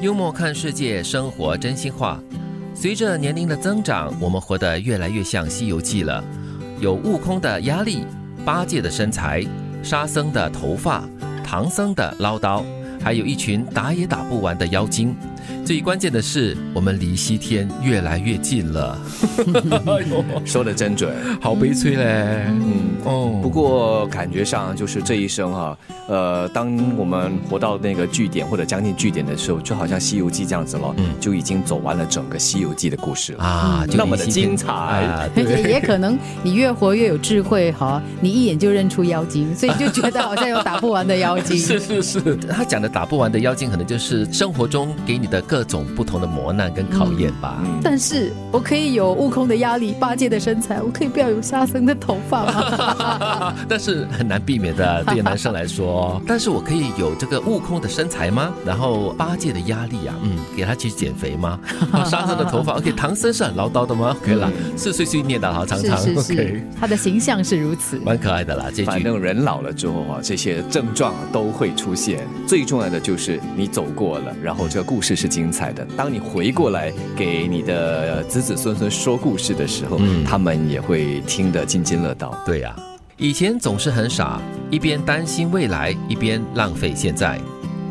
幽默看世界，生活真心话。随着年龄的增长，我们活得越来越像《西游记》了。有悟空的压力，八戒的身材，沙僧的头发，唐僧的唠叨，还有一群打也打不完的妖精。最关键的是，我们离西天越来越近了。说的真准，好悲催嘞。嗯哦，不过感觉上就是这一生哈，呃，当我们活到那个据点或者将近据点的时候，就好像《西游记》这样子了，嗯，就已经走完了整个《西游记》的故事了啊，那么的精彩。也 也可能你越活越有智慧哈，你一眼就认出妖精，所以就觉得好像有打不完的妖精。是是是，他讲的打不完的妖精，可能就是生活中给你的各。各种不同的磨难跟考验吧。但是我可以有悟空的压力，八戒的身材，我可以不要有沙僧的头发吗？但是很难避免的，对男生来说。但是我可以有这个悟空的身材吗？然后八戒的压力啊，嗯，给他去减肥吗？沙僧的头发，OK，唐僧是很唠叨的吗？可以了，是碎碎念的，好常常，OK。他的形象是如此，蛮可爱的啦。这反正人老了之后啊，这些症状都会出现。最重要的就是你走过了，然后这个故事是经。精彩的。当你回过来给你的子子孙孙说故事的时候，他们也会听得津津乐道。对呀，以前总是很傻，一边担心未来，一边浪费现在。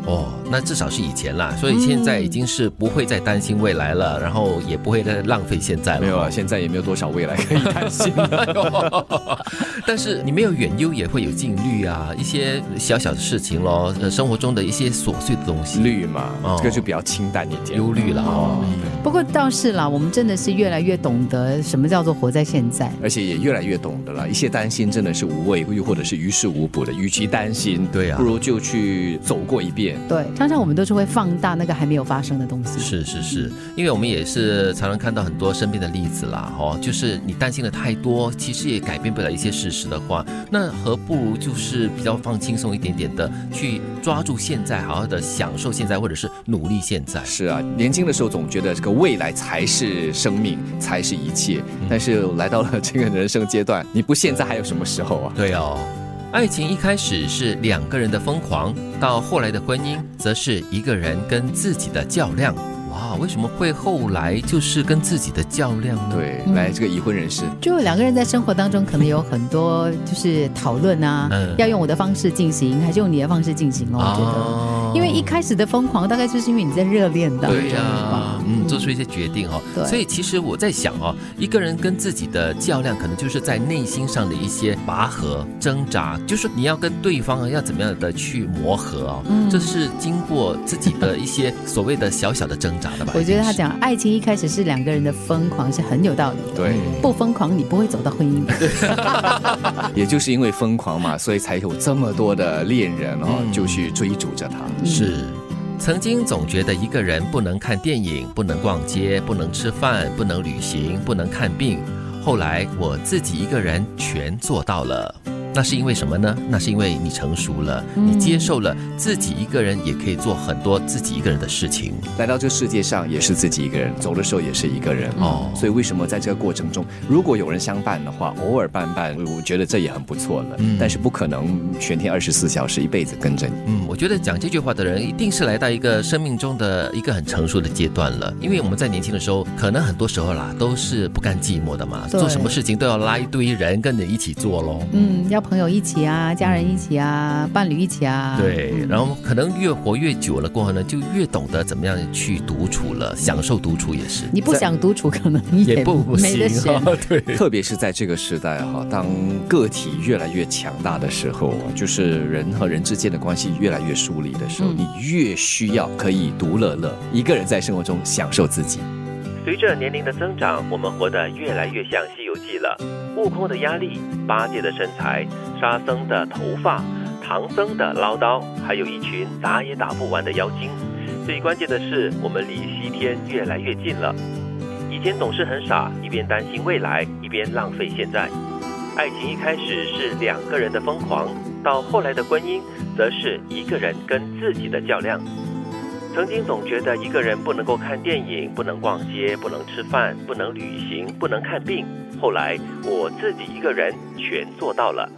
哦。那至少是以前啦，所以现在已经是不会再担心未来了，然后也不会再浪费现在了。没有啊，现在也没有多少未来可以担心。但是你没有远忧，也会有近虑啊，一些小小的事情咯，生活中的一些琐碎的东西。虑嘛，这个就比较清淡一点。忧虑了哦。不过倒是啦，我们真的是越来越懂得什么叫做活在现在，而且也越来越懂得了，一些担心真的是无谓，又或者是于事无补的。与其担心，对啊，不如就去走过一遍。对。常常我们都是会放大那个还没有发生的东西。是是是，因为我们也是常常看到很多身边的例子啦，哦，就是你担心的太多，其实也改变不了一些事实的话，那何不如就是比较放轻松一点点的，去抓住现在，好好的享受现在，或者是努力现在。是啊，年轻的时候总觉得这个未来才是生命，才是一切，但是来到了这个人生阶段，你不现在还有什么时候啊？对哦。爱情一开始是两个人的疯狂，到后来的婚姻，则是一个人跟自己的较量。哇，为什么会后来就是跟自己的较量呢？对，来这个已婚人士，就两个人在生活当中可能有很多就是讨论啊，要用我的方式进行，还是用你的方式进行哦？我觉得，因为一开始的疯狂，大概就是因为你在热恋的，对呀，嗯，做出一些决定哦。对，所以其实我在想哦，一个人跟自己的较量，可能就是在内心上的一些拔河、挣扎，就是你要跟对方要怎么样的去磨合哦，这是经过自己的一些所谓的小小的挣扎。我觉得他讲爱情一开始是两个人的疯狂是很有道理。对，不疯狂你不会走到婚姻的。也就是因为疯狂嘛，所以才有这么多的恋人哦，就去追逐着他。是，曾经总觉得一个人不能看电影，不能逛街，不能吃饭，不能旅行，不能看病。后来我自己一个人全做到了。那是因为什么呢？那是因为你成熟了，你接受了自己一个人也可以做很多自己一个人的事情。来到这世界上也是自己一个人，走的时候也是一个人哦。所以为什么在这个过程中，如果有人相伴的话，偶尔伴伴，我觉得这也很不错了。嗯，但是不可能全天二十四小时一辈子跟着你。嗯，我觉得讲这句话的人一定是来到一个生命中的一个很成熟的阶段了。因为我们在年轻的时候，可能很多时候啦都是不甘寂寞的嘛，做什么事情都要拉一堆人跟着一起做喽。嗯，要。朋友一起啊，家人一起啊，伴侣一起啊，对，然后可能越活越久了过后呢，就越懂得怎么样去独处了，享受独处也是。你不想独处，可能也不没得选。对，特别是在这个时代哈，当个体越来越强大的时候，就是人和人之间的关系越来越疏离的时候，你越需要可以独乐乐，一个人在生活中享受自己。随着年龄的增长，我们活得越来越像《西游记》了。悟空的压力，八戒的身材，沙僧的头发，唐僧的唠叨，还有一群打也打不完的妖精。最关键的是，我们离西天越来越近了。以前总是很傻，一边担心未来，一边浪费现在。爱情一开始是两个人的疯狂，到后来的婚姻，则是一个人跟自己的较量。曾经总觉得一个人不能够看电影，不能逛街，不能吃饭，不能旅行，不能看病。后来我自己一个人全做到了。